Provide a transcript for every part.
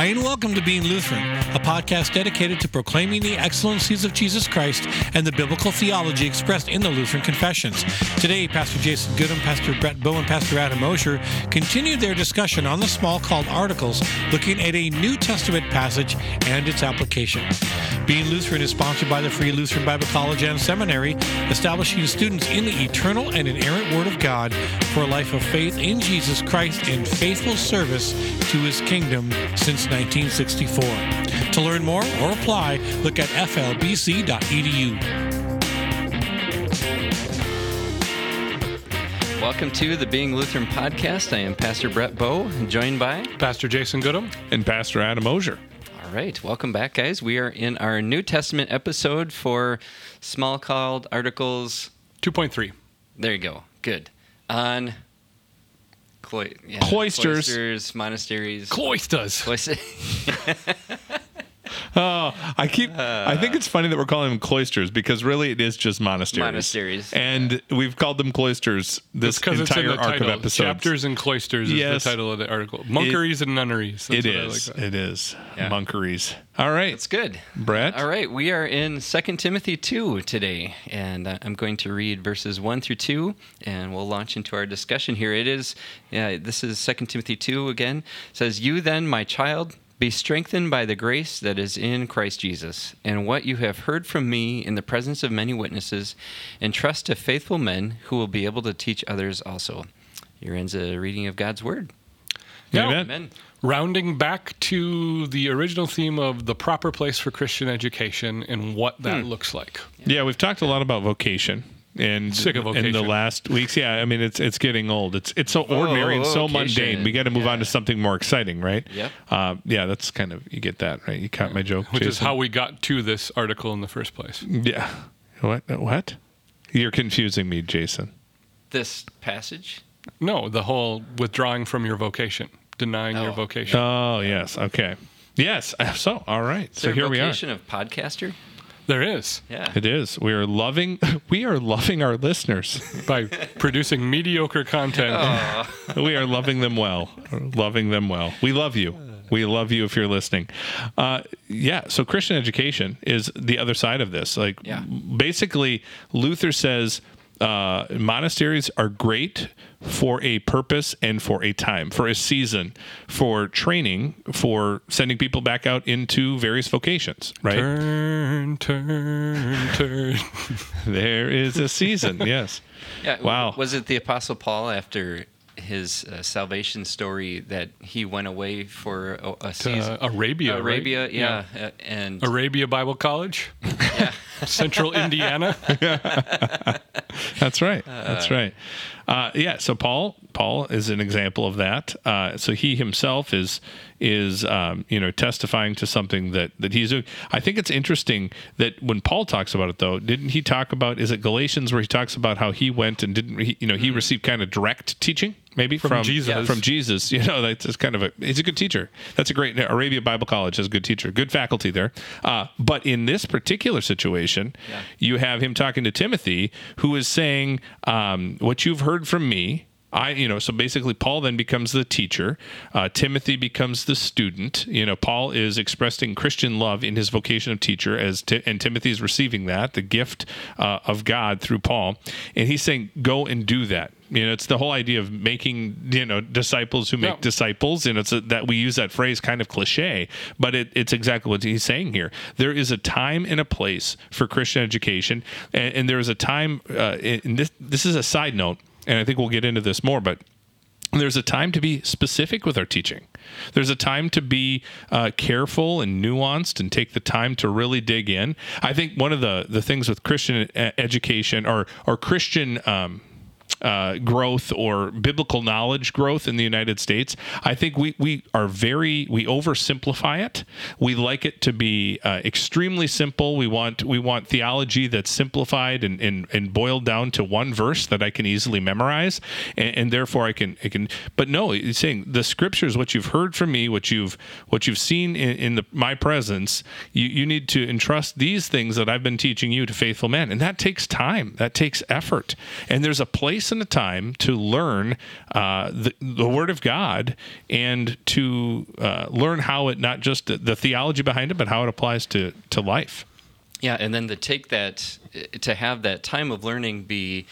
Hi, and welcome to Being Lutheran, a podcast dedicated to proclaiming the excellencies of Jesus Christ and the biblical theology expressed in the Lutheran Confessions. Today, Pastor Jason Goodham, Pastor Brett Bow, and Pastor Adam Osier continued their discussion on the Smalcald Articles, looking at a New Testament passage and its application. Being Lutheran is sponsored by the Free Lutheran Bible College and Seminary, establishing students in the eternal and inerrant Word of God for a life of faith in Jesus Christ and faithful service to His kingdom since 1964. To learn more or apply, look at flbc.edu. Welcome to the Being Lutheran podcast. I am Pastor Brett Bow, joined by Pastor Jason Goodham. and Pastor Adam Osier. All right, welcome back, guys. We are in our New Testament episode for Smalcald Articles. 2.3. There you go. Good. On clo- yeah, Cloisters. cloisters, monasteries. Cloisters. Cloisters. Oh, I keep. I think it's funny that we're calling them cloisters because really it is just monasteries. Monasteries. and we've called them cloisters this Because it's in entire the arc title. of episodes. Chapters and Cloisters is the title of the article. Monkeries and nunneries. That's It what I is. like that. it is. Yeah. Monkeries. All right, It's good. Brett. All right, we are in 2 Timothy 2 today, and uh, I'm going to read verses 1 through 2, and we'll launch into our discussion here. It is, yeah, this is 2 Timothy 2 again. It says, You then, my child, be strengthened by the grace that is in Christ Jesus, and what you have heard from me in the presence of many witnesses, and trust to faithful men who will be able to teach others also. Here ends a reading of God's Word. Now, Amen. Amen. rounding back to the original theme of the proper place for Christian education and what that hmm. looks like. Yeah, we've talked a lot about vocation. And Sick of in the last weeks, yeah, I mean it's it's getting old. It's it's so ordinary and so Vocation. mundane. We got to move on to something more exciting, right? Yeah. Uh, yeah, that's kind of you get that right. You caught my joke, Which is how we got to this article in the first place. Yeah. What? What? You're confusing me, Jason. This passage. No, the whole withdrawing from your vocation, denying your Oh. vocation. Oh, yes. Okay. Yes. So, all right. Is So here a we are. vocation of podcaster? There is. Yeah. It is. We are loving. We are loving our listeners. By producing mediocre content. we are loving them well. Loving them well. We love you. We love you if you're listening. Uh, yeah. So Christian education is the other side of this. Like, Yeah. basically, Luther says uh, monasteries are great for a purpose and for a time, for a season, for training, for sending people back out into various vocations. Right. Turn, turn, turn. There is a season. yes. Yeah. Wow. Was it the Apostle Paul after his uh, salvation story that he went away for a, a season? Uh, Arabia. right? Arabia, yeah, Uh, and Arabia Bible College, yeah, Central Indiana. That's right. That's right. Uh, yeah. So Paul, Paul is an example of that. Uh, so he himself is is um, you know testifying to something that that he's doing. I think it's interesting that when Paul talks about it, though, didn't he talk about? Is it Galatians where he talks about how he went and didn't he, you know he received kind of direct teaching maybe from, From Jesus. from Jesus. You know that's just kind of a he's a good teacher. That's a great Arabia Bible College has a good teacher, good faculty there. Uh, but in this particular situation, Yeah. you have him talking to Timothy, who is saying, um, "What you've heard from me." I, you know, so basically, Paul then becomes the teacher. Uh, Timothy becomes the student. You know, Paul is expressing Christian love in his vocation of teacher, as Ti- and Timothy is receiving that, the gift uh, of God through Paul, and he's saying, "Go and do that." You know, it's the whole idea of making you know disciples who make disciples, and it's a, that we use that phrase kind of cliche, but it, it's exactly what he's saying here. There is a time and a place for Christian education, and, and there is a time. Uh, and this this is a side note, and I think we'll get into this more, but there's a time to be specific with our teaching. There's a time to be uh, careful and nuanced and take the time to really dig in. I think one of the the things with Christian education or or Christian um, uh, growth or biblical knowledge growth in the United States, I think we, we are very we oversimplify it. We like it to be uh, extremely simple. We want we want theology that's simplified and, and, and boiled down to one verse that I can easily memorize, and, and therefore I can I can. But no, he's saying the scriptures, what you've heard from me, what you've what you've seen in, in the, my presence, you, you need to entrust these things that I've been teaching you to faithful men, and that takes time, that takes effort, and there's a place place and a time to learn uh, the, the Word of God and to uh, learn how it not just the theology behind it, but how it applies to to life. Yeah, and then to take that, to have that time of learning be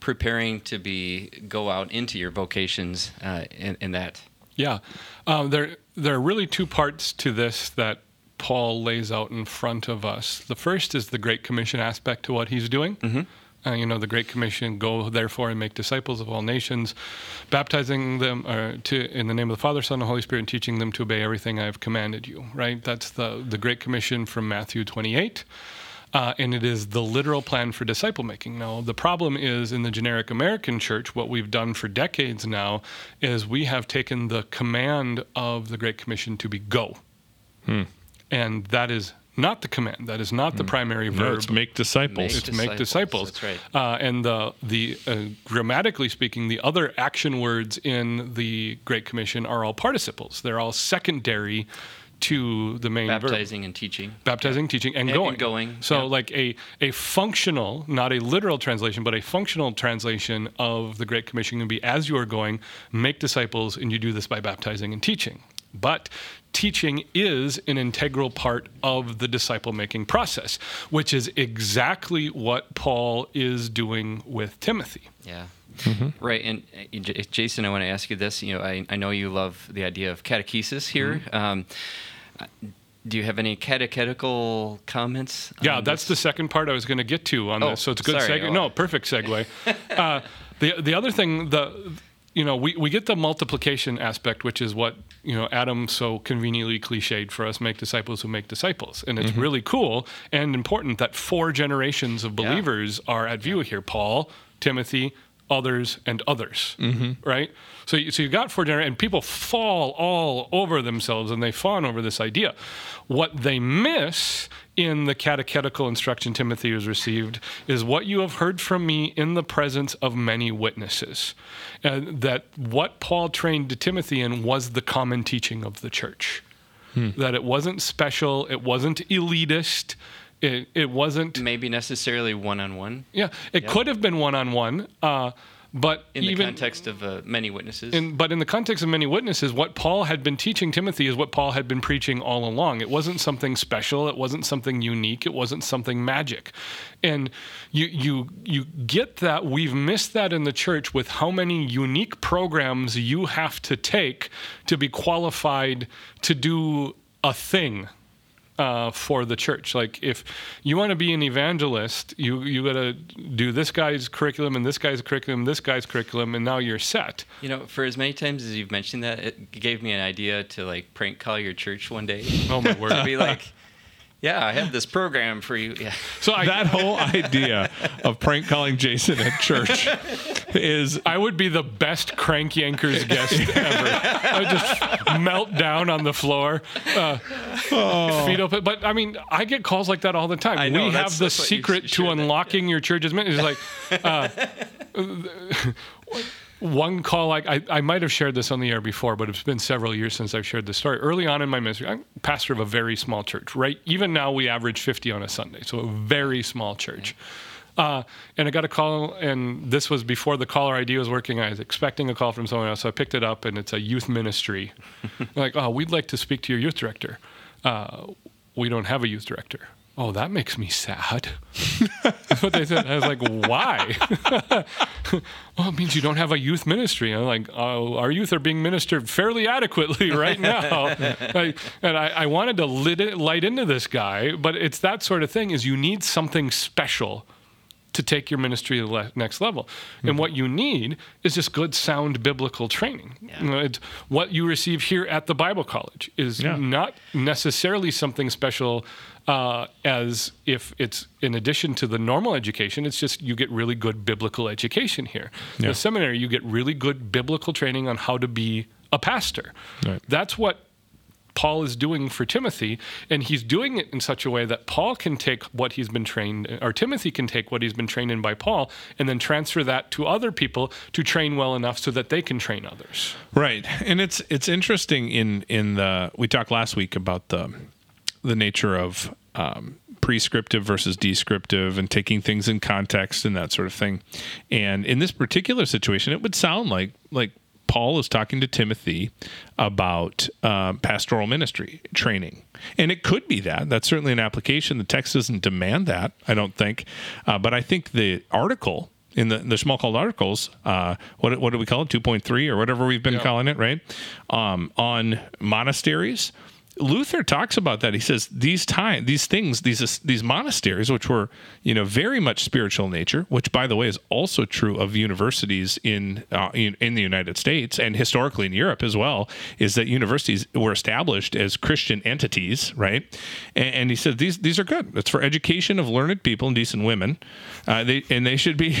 preparing to be go out into your vocations uh, in, in that. Yeah, um, there there are really two parts to this that Paul lays out in front of us. The first is the Great Commission aspect to what he's doing. Mm-hmm. Uh, you know, the Great Commission: "Go therefore and make disciples of all nations, baptizing them uh, to in the name of the Father, Son, and Holy Spirit, and teaching them to obey everything I have commanded you." Right? That's the the Great Commission from Matthew 28. Uh, and it is the literal plan for disciple making. Now, the problem is in the generic American church, what we've done for decades now is we have taken the command of the Great Commission to be go. Hmm. And that is not the command. That is not the primary No, verb. it's make disciples. Make It's make disciples. disciples. That's right. Uh, and the the uh, grammatically speaking, the other action words in the Great Commission are all participles. They're all secondary to the main verb Baptizing and teaching. baptizing, teaching, and And- going. and going, So, yeah. like a a functional, not a literal translation, but a functional translation of the Great Commission can be: as you are going, make disciples, and you do this by baptizing and teaching. But teaching is an integral part of the disciple making process, which is exactly what Paul is doing with Timothy. Yeah. Right. And uh, J- Jason, I want to ask you this. You know, I, I know you love the idea of catechesis here. Um, uh, do you have any catechetical comments? Yeah, that's this? the second part I was going to get to on Oh, this. So it's a good sorry. segue. Oh. No, perfect segue. uh, the the other thing, the you know, we, we get the multiplication aspect, which is what you know Adam so conveniently cliched for us: make disciples who make disciples, and it's mm-hmm. really cool and important that four generations of believers are at view here: Paul, Timothy, others, and others. Mm-hmm. Right. So so you got four generations, and people fall all over themselves, and they fawn over this idea. What they miss in the catechetical instruction Timothy has received is what you have heard from me in the presence of many witnesses. And that what Paul trained Timothy in was the common teaching of the church. Hmm. That it wasn't special, it wasn't elitist, it, it wasn't, maybe necessarily one on one yeah, it could have been one on one, but in the context of uh, many witnesses. in, but in the context of many witnesses, what Paul had been teaching Timothy is what Paul had been preaching all along. It wasn't something special. It wasn't something unique. It wasn't something magic. And you you you get that we've missed that in the church with how many unique programs you have to take to be qualified to do a thing uh, for the church. Like if you want to be an evangelist, you you got to do this guy's curriculum and this guy's curriculum, this guy's curriculum, and now you're set. you know, for as many times as you've mentioned that, it gave me an idea to like prank call your church one day. Oh my word! Be like, yeah, I have this program for you. Yeah. So I, that whole idea of prank calling Jason at church is I would be the best crank yankers guest ever. I would just melt down on the floor, uh, feet open. But I mean, I get calls like that all the time. I know, we that's- have the that's what you secret to shared that, unlocking your church's ministry. It's like uh, one call. Like I, I might have shared this on the air before, but it's been several years since I've shared this story. Early on in my ministry, I'm pastor of a very small church. Right, even now we average 50 on a Sunday, so a very small church. Uh, and I got a call, and this was before the caller ID was working. I was expecting a call from someone else, so I picked it up, and it's a youth ministry. like, oh, we'd like to speak to your youth director. Uh, we don't have a youth director. Oh, that makes me sad. That's what they said. I was like, why? well, it means you don't have a youth ministry. I'm like, oh, our youth are being ministered fairly adequately right now. Like, and I, I wanted to lit it, light into this guy, but it's that sort of thing is you need something special to take your ministry to the le- next level. And mm-hmm. what you need is just good, sound biblical training. You know, it's what you receive here at the Bible College is Yeah. not necessarily something special uh, as if it's in addition to the normal education. It's just you get really good biblical education here. In Yeah. the seminary, you get really good biblical training on how to be a pastor. Right. That's what Paul is doing for Timothy, and he's doing it in such a way that Paul can take what he's been trained, or Timothy can take what he's been trained in by Paul, and then transfer that to other people to train well enough so that they can train others. Right, and it's it's interesting in in the we talked last week about the the nature of um, prescriptive versus descriptive and taking things in context and that sort of thing. And in this particular situation, it would sound like like Paul is talking to Timothy about uh, pastoral ministry training. And it could be that. That's certainly an application. The text doesn't demand that, I don't think. Uh, but I think the article in the, the Schmalkald articles, uh, what, what do we call it? 2.3 or whatever we've been Yeah. calling it, right? Um, on monasteries. Luther talks about that. He says these time, these things, these these monasteries, which were you know very much spiritual in nature, which by the way is also true of universities in uh, in, in the United States and historically in Europe as well, is that universities were established as Christian entities, right? And, and he said these these are good. It's for education of learned people and decent women. Uh, they and they should be.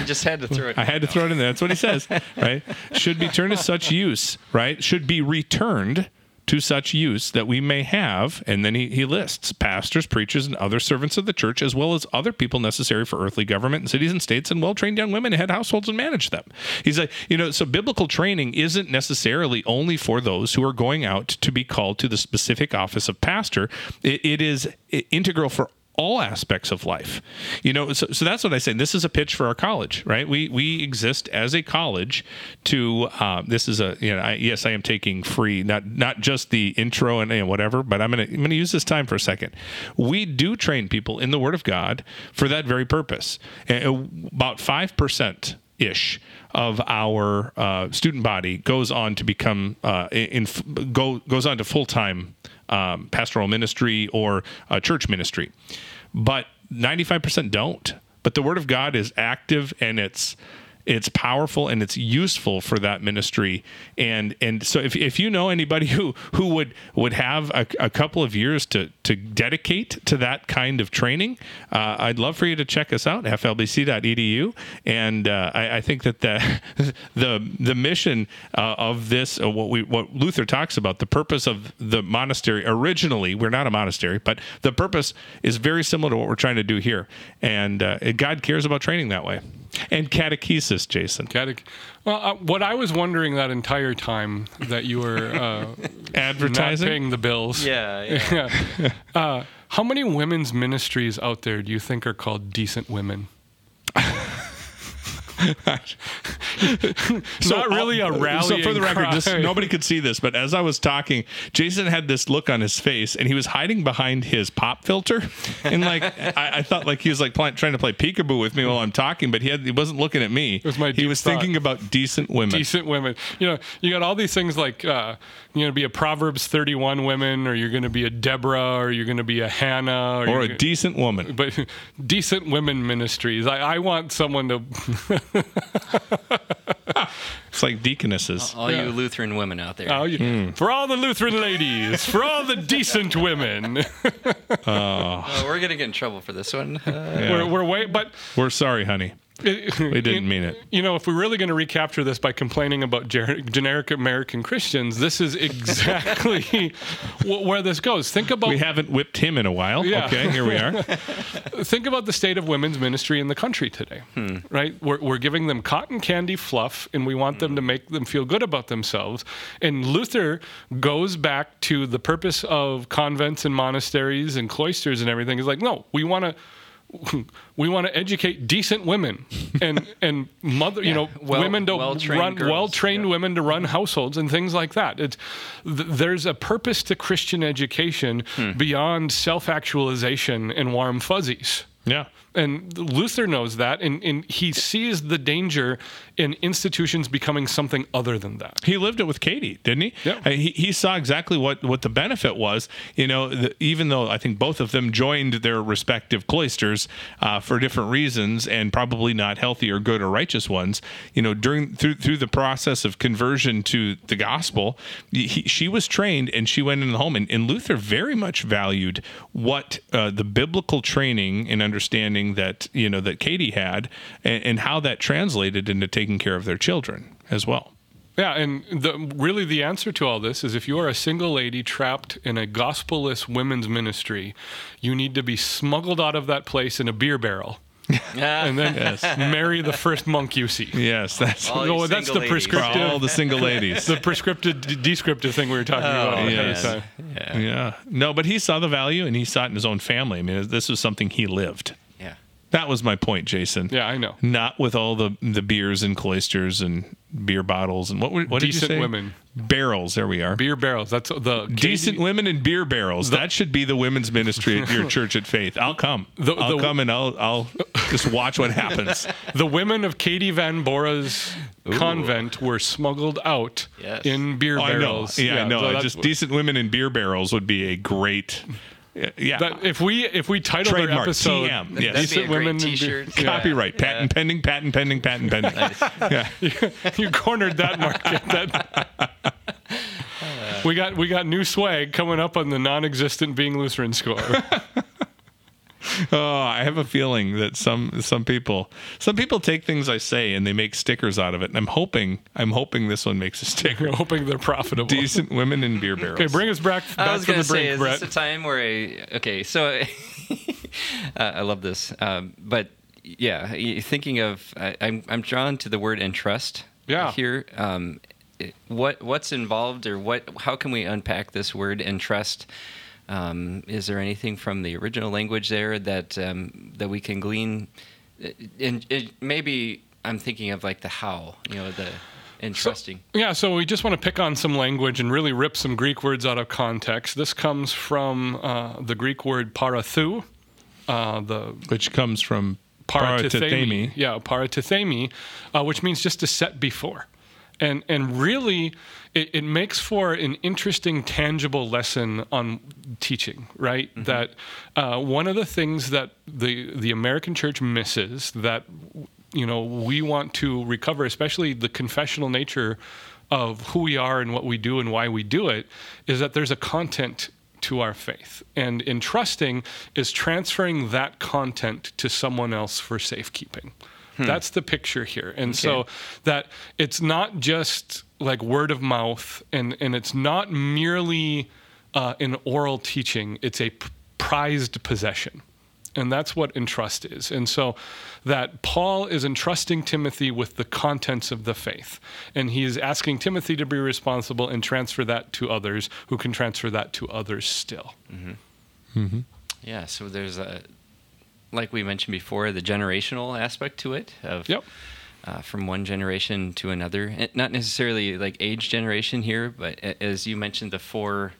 You just had to throw it. I had to throw it in there. That's what he says, right? Should be turned to such use, right? Should be returned to such use that we may have, and then he, he lists pastors, preachers, and other servants of the church, as well as other people necessary for earthly government in cities and states, and well trained young women to head households and manage them. He's like, you know, so biblical training isn't necessarily only for those who are going out to be called to the specific office of pastor, it, it is integral for all aspects of life. You know, so, so that's what I say. This is a pitch for our college, right? We we exist as a college to. Uh, this is a you know. I, yes, I am taking free, not not just the intro and, and whatever, but I'm gonna I'm gonna use this time for a second. We do train people in the Word of God for that very purpose. And about five percent ish of our uh, student body goes on to become uh, in, in go goes on to full time um, pastoral ministry or uh, church ministry, but ninety five percent don't. But the Word of God is active and it's it's powerful and it's useful for that ministry. And and so if, if you know anybody who who would would have a, a couple of years to to dedicate to that kind of training uh, i'd love for you to check us out flbc.edu and uh, I, I think that the the the mission uh, of this uh, what we what luther talks about the purpose of the monastery originally we're not a monastery but the purpose is very similar to what we're trying to do here. And uh, god cares about training that way and catechesis, Jason. Catech- well, uh, what I was wondering that entire time that you were uh, not Advertising. paying the bills. Yeah, yeah. Yeah. uh, how many women's ministries out there do you think are called decent women? Not really a rally. So for the record, cry. just nobody could see this, but as I was talking, Jason had this look on his face, and he was hiding behind his pop filter, and like I, I thought, like he was like trying to play peekaboo with me while I'm talking, but he had he wasn't looking at me. It was my he was thought. thinking about decent women. decent women. You know, you got all these things like uh, you're gonna be a Proverbs 31 women, or you're gonna be a Deborah, or you're gonna be a Hannah, or, or a gonna- decent woman. but decent women ministries. I, I want someone to. It's like deaconesses. All Yeah. you Lutheran women out there. Oh, you, For all the Lutheran ladies, for all the decent women, Oh, we're gonna get in trouble for this one. Uh, we're, we're way. But We're sorry, honey. We didn't mean it. You know, if we're really going to recapture this by complaining about ger- generic American Christians, this is exactly wh- where this goes. Think about We haven't whipped him in a while. Yeah. Okay, here we are. think about the state of women's ministry in the country today, hmm. right? We're, we're giving them cotton candy fluff and we want them to hmm. make them feel good about themselves. And Luther goes back to the purpose of convents and monasteries and cloisters and everything. He's like, no, we want to. We want to educate decent women and and mother, you know, well- women to well-trained run girls, well-trained yeah. women to run households and things like that. It's th- there's a purpose to Christian education Hmm. beyond self-actualization and warm fuzzies. Yeah. And Luther knows that, and, and he sees the danger in institutions becoming something other than that. He lived it with Katie, didn't he? Yeah. Uh, He, he saw exactly what, what the benefit was. You know, the, even though I think both of them joined their respective cloisters uh, for different reasons and probably not healthy or good or righteous ones. You know, during through through the process of conversion to the gospel, he, she was trained and she went in the home. And, and Luther very much valued what uh, the biblical training and understanding that you know that Katie had, and, and how that translated into taking care of their children as well. Yeah, and the, really the answer to all this is if you are a single lady trapped in a gospelless women's ministry, you need to be smuggled out of that place in a beer barrel. and then marry the first monk you see. Yes, that's All No, you that's single the ladies. for prescriptive- all the single ladies. The prescriptive, d- descriptive thing we were talking oh, about. Oh, ahead of yes. time. Yeah. Yeah. No, but he saw the value and he saw it in his own family. I mean, this was something he lived. Yeah. That was my point, Jason. Yeah, I know. Not with all the the beers and cloisters and beer bottles and what were- what Decent did you say? women. Barrels. There we are. Beer barrels. That's the Decent women and beer barrels. that should be the women's ministry at your church at Faith. I'll come. The- I'll the- come and I'll I'll just watch what happens. The women of Katie von Bora's convent were smuggled out Yes. in beer Oh, I know. barrels. Yeah, I know. so just decent women in beer barrels would be a great. Uh, yeah. that- if we if we title our Trademark, episode TM, yes. That'd be a decent great women T-shirt. Yeah. Copyright, patent pending, patent pending, patent pending. yeah. you cornered that market. That- we got we got new swag coming up on the non-existent being Lutheran score. Oh, I have a feeling that some some people some people take things I say and they make stickers out of it. And I'm hoping I'm hoping this one makes a sticker. We're hoping they're profitable. Decent women in beer barrels. Okay, bring us back, I back was from gonna the brink, say, is Brett. this a time where I? Okay, so uh, I love this, um, but yeah, thinking of, I, I'm I'm drawn to the word entrust. Yeah. Here, um, what what's involved, or what? How can we unpack this word entrust? Um, is there anything from the original language there that um, that we can glean? And it, maybe I'm thinking of like the how, you know, the entrusting. Yeah, so we just want to pick on some language and really rip some Greek words out of context. This comes from uh, the Greek word parathu, uh, the Which comes from paratithemi. paratithemi. Yeah, paratithemi, uh, which means just to set before. And, and really, it, it makes for an interesting, tangible lesson on teaching, right? That uh, one of the things that the, the American church misses that, you know, we want to recover, especially the confessional nature of who we are and what we do and why we do it, is that there's a content to our faith. And entrusting is transferring that content to someone else for safekeeping. Hmm. That's the picture here. And so that it's not just like word of mouth and, and it's not merely uh, an oral teaching, it's a p- prized possession. And that's what entrust is. And so that Paul is entrusting Timothy with the contents of the faith. And he is asking Timothy to be responsible and transfer that to others who can transfer that to others still. Mm-hmm. Mm-hmm. Yeah, so there's a, like we mentioned before, the generational aspect to it of Yep. uh, from one generation to another. Not necessarily like age generation here, but as you mentioned, the four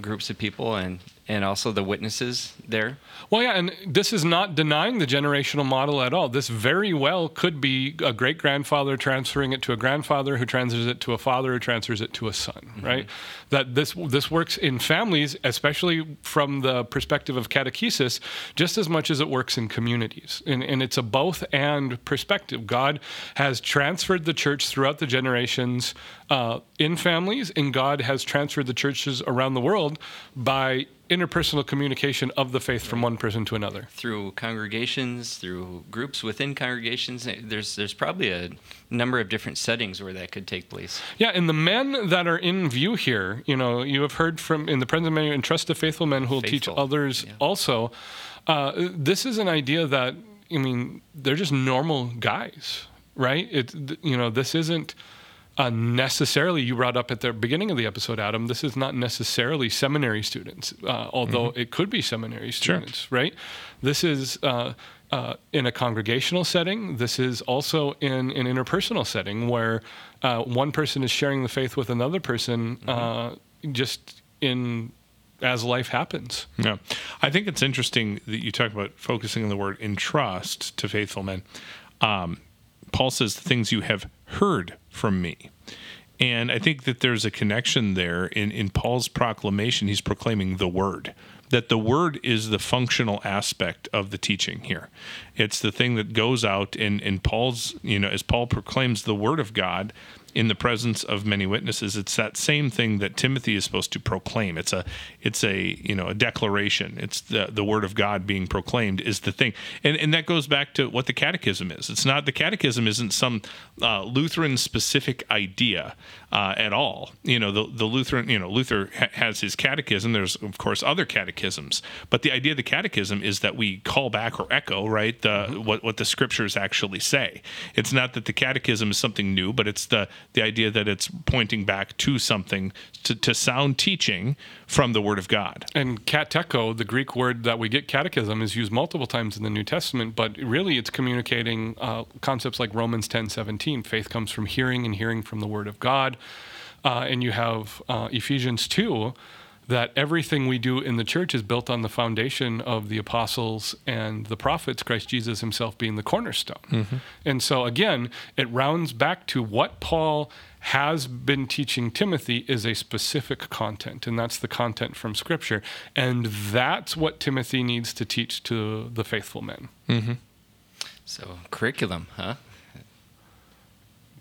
groups of people and and also the witnesses there. Well, yeah, and this is not denying the generational model at all. This very well could be a great grandfather transferring it to a grandfather who transfers it to a father who transfers it to a son, right? That this this works in families, especially from the perspective of catechesis, just as much as it works in communities. And, and it's a both and perspective. God has transferred the church throughout the generations uh, in families, and God has transferred the churches around the world by interpersonal communication of the faith from one person to another. through congregations, through groups within congregations. There's there's probably a number of different settings where that could take place. Yeah, and the men that are in view here, you know, you have heard from in the present menu, entrust to faithful men who will teach others yeah. also. Uh, this is an idea that I mean, they're just normal guys, right? It, you know, this isn't uh, necessarily. You brought up at the beginning of the episode, Adam. This is not necessarily seminary students, uh, although it could be seminary Sure. students, right? This is. Uh, uh, in a congregational setting, this is also in an interpersonal setting where uh, one person is sharing the faith with another person, uh, just in as life happens. Yeah. I think it's interesting that you talk about focusing on the word entrust to faithful men. Um, Paul says the things you have heard from me. And I think that there's a connection there in, in Paul's proclamation. He's proclaiming the word, that the word is the functional aspect of the teaching here. It's the thing that goes out, and, and Paul's, you know, as Paul proclaims the word of God, in the presence of many witnesses. It's that same thing that Timothy is supposed to proclaim. It's a it's a you know a declaration. It's the the word of God being proclaimed is the thing, and and that goes back to what the catechism is. It's not the catechism isn't some uh, Lutheran specific idea uh, at all. You know the the Lutheran you know Luther ha- has his catechism. There's of course other catechisms, but the idea of the catechism is that we call back or echo right the what what the scriptures actually say. It's not that the catechism is something new, but it's the the idea that it's pointing back to something to, to sound teaching from the Word of God. And katecho, the Greek word that we get catechism, is used multiple times in the New Testament, but really it's communicating uh, concepts like Romans 10 17. Faith comes from hearing, and hearing from the Word of God. Uh, and you have uh, Ephesians 2 that everything we do in the church is built on the foundation of the apostles and the prophets, Christ Jesus himself being the cornerstone. Mm-hmm. And so, again, it rounds back to what Paul has been teaching Timothy is a specific content, and that's the content from Scripture. And that's what Timothy needs to teach to the faithful men. Mm-hmm. So curriculum, huh?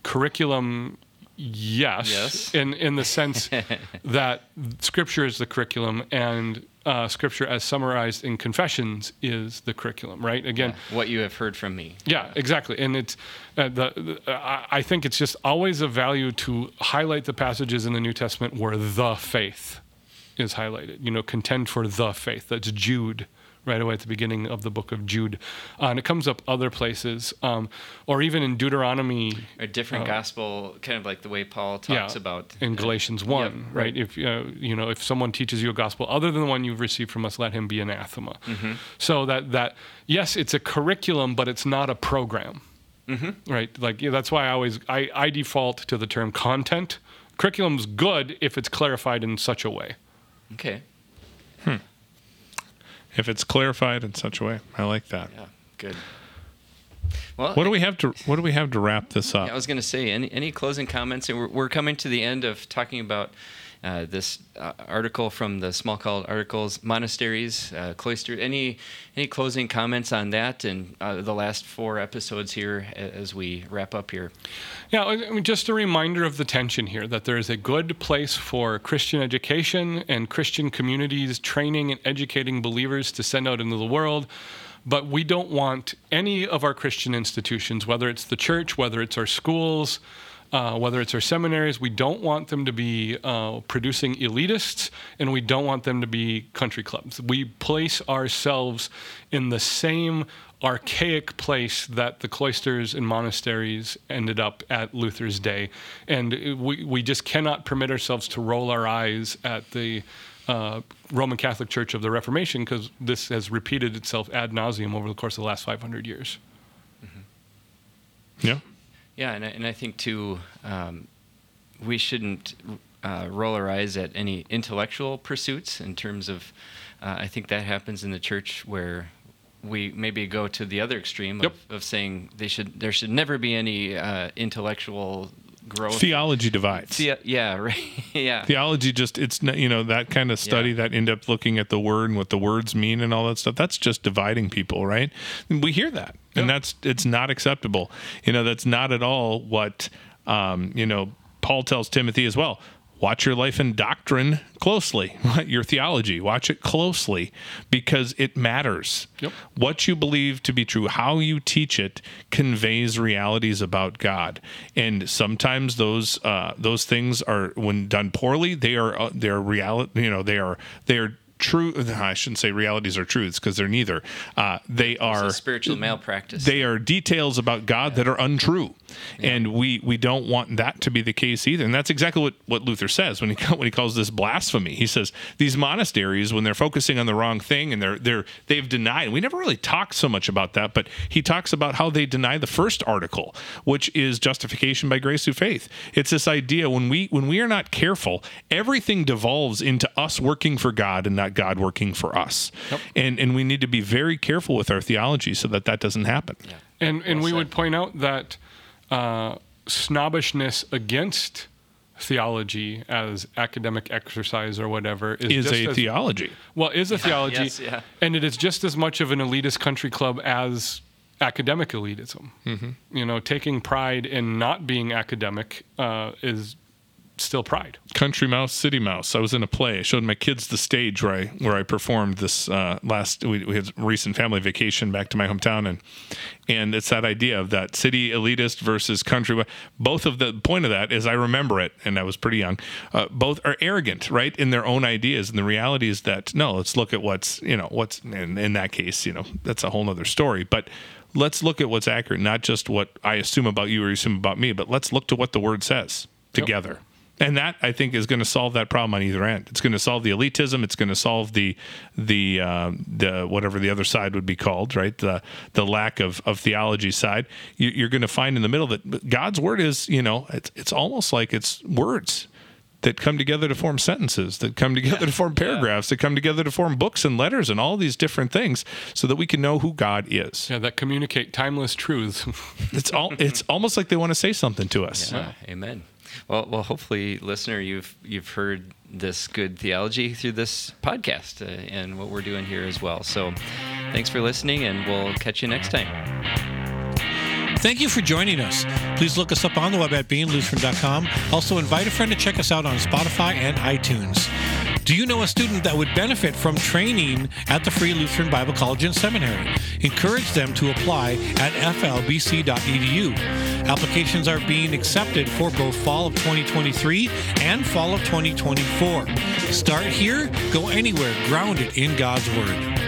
curriculum yes, Yes. in in the sense that scripture is the curriculum and uh, scripture as summarized in confessions is the curriculum right again What you have heard from me. yeah, exactly. And it's uh, the, the I I think it's just always a value to highlight the passages in the New Testament where the faith is highlighted. You know, contend for the faith. That's Jude. Right away at the beginning of the book of Jude, uh, and it comes up other places, um, or even in Deuteronomy, A different gospel, kind of like the way Paul talks about in uh, Galatians one, Yep, right? If uh, you know, if someone teaches you a gospel other than the one you've received from us, let him be anathema. Mm-hmm. So that that yes, it's a curriculum, but it's not a program, Mm-hmm. right? Like yeah, that's why I always I, I default to the term content. Curriculum's good if it's clarified in such a way. Okay. If it's clarified in such a way, I like that. Yeah. Good. Well, What do we have to What do we have to wrap this up? I was going to say, any, any closing comments? And we're, we're coming to the end of talking about uh, this uh, article from the Smalcald Articles, monasteries, uh. Any any closing comments on that and uh, the last four episodes here as we wrap up here? Yeah, I mean, just a reminder of the tension here that there is a good place for Christian education and Christian communities training and educating believers to send out into the world. But we don't want any of our Christian institutions, whether it's the church, whether it's our schools, uh, whether it's our seminaries, we don't want them to be uh, producing elitists and we don't want them to be country clubs. We place ourselves in the same archaic place that the cloisters and monasteries ended up at Luther's day. And we, we just cannot permit ourselves to roll our eyes at the uh, Roman Catholic Church of the Reformation because this has repeated itself ad nauseum over the course of the last 500 years. yeah. Yeah, and I, and I think too, um, we shouldn't uh, roll our eyes at any intellectual pursuits in terms of. Uh, I think that happens in the church where we maybe go to the other extreme Yep. of, of saying they should there should never be any uh, intellectual growth. Theology divides. Thea- yeah, right. yeah. Theology just it's not you know that kind of study Yeah. that end up looking at the word and what the words mean and all that stuff. That's just dividing people, right? We hear that, and that's it's not acceptable. You know, that's not at all what um, you know. Paul tells Timothy as well. Watch your life and doctrine closely. Your theology, watch it closely because it matters. Yep. What you believe to be true, how you teach it, conveys realities about God. And sometimes those uh, those things are, when done poorly, they are uh, they're reality. You know, they are they are true. I shouldn't say realities are truths because they're neither. Uh, they are spiritual malpractice. they are details about God that are untrue, and we we don't want that to be the case either. And that's exactly what, what Luther says when he when he calls this blasphemy. He says these monasteries, when they're focusing on the wrong thing and they're they're they've denied. We never really talked so much about that, but he talks about how they deny the first article, which is justification by grace through faith. It's this idea when we when we are not careful, everything devolves into us working for God and not God working for us. And and we need to be very careful with our theology so that that doesn't happen. And and Well we said. would point out that uh, snobbishness against theology as academic exercise or whatever is, Is just a as, theology. well is a theology, yes, yeah. and it is just as much of an elitist country club as academic elitism. You know, taking pride in not being academic uh, is still pride. Country Mouse, City Mouse. I was in a play. I showed my kids the stage where I where I performed this uh, last. We, we had recent family vacation back to my hometown, and and it's that idea of that city elitist versus country. Both of the point of that is I remember it, and I was pretty young. Uh, both are arrogant, right, in their own ideas, and the reality is that no. Let's look at what's you know what's in, in that case. You know that's a whole other story, but. Let's look at what's accurate, not just what I assume about you or assume about me, but let's look to what the word says together. And that I think is going to solve that problem on either end. It's going to solve the elitism. It's going to solve the the uh, the whatever the other side would be called, right? The the lack of, of theology side. You, you're going to find in the middle that God's word is, you know, it's it's almost like it's words that come together to form sentences, that come together to form paragraphs, that come together to form books and letters and all these different things, so that we can know who God is. Yeah, that communicate timeless truths. It's all it's almost like they want to say something to us. Yeah, amen. Well, well, hopefully, listener, you've you've heard this good theology through this podcast uh, and what we're doing here as well. So, thanks for listening, and we'll catch you next time. Thank you for joining us. Please look us up on the web at beinglutheran.com. Also, invite a friend to check us out on Spotify and iTunes. Do you know a student that would benefit from training at the Free Lutheran Bible College and Seminary? Encourage them to apply at flbc.edu. Applications are being accepted for both fall of 2023 and fall of 2024. Start here, go anywhere grounded in God's Word.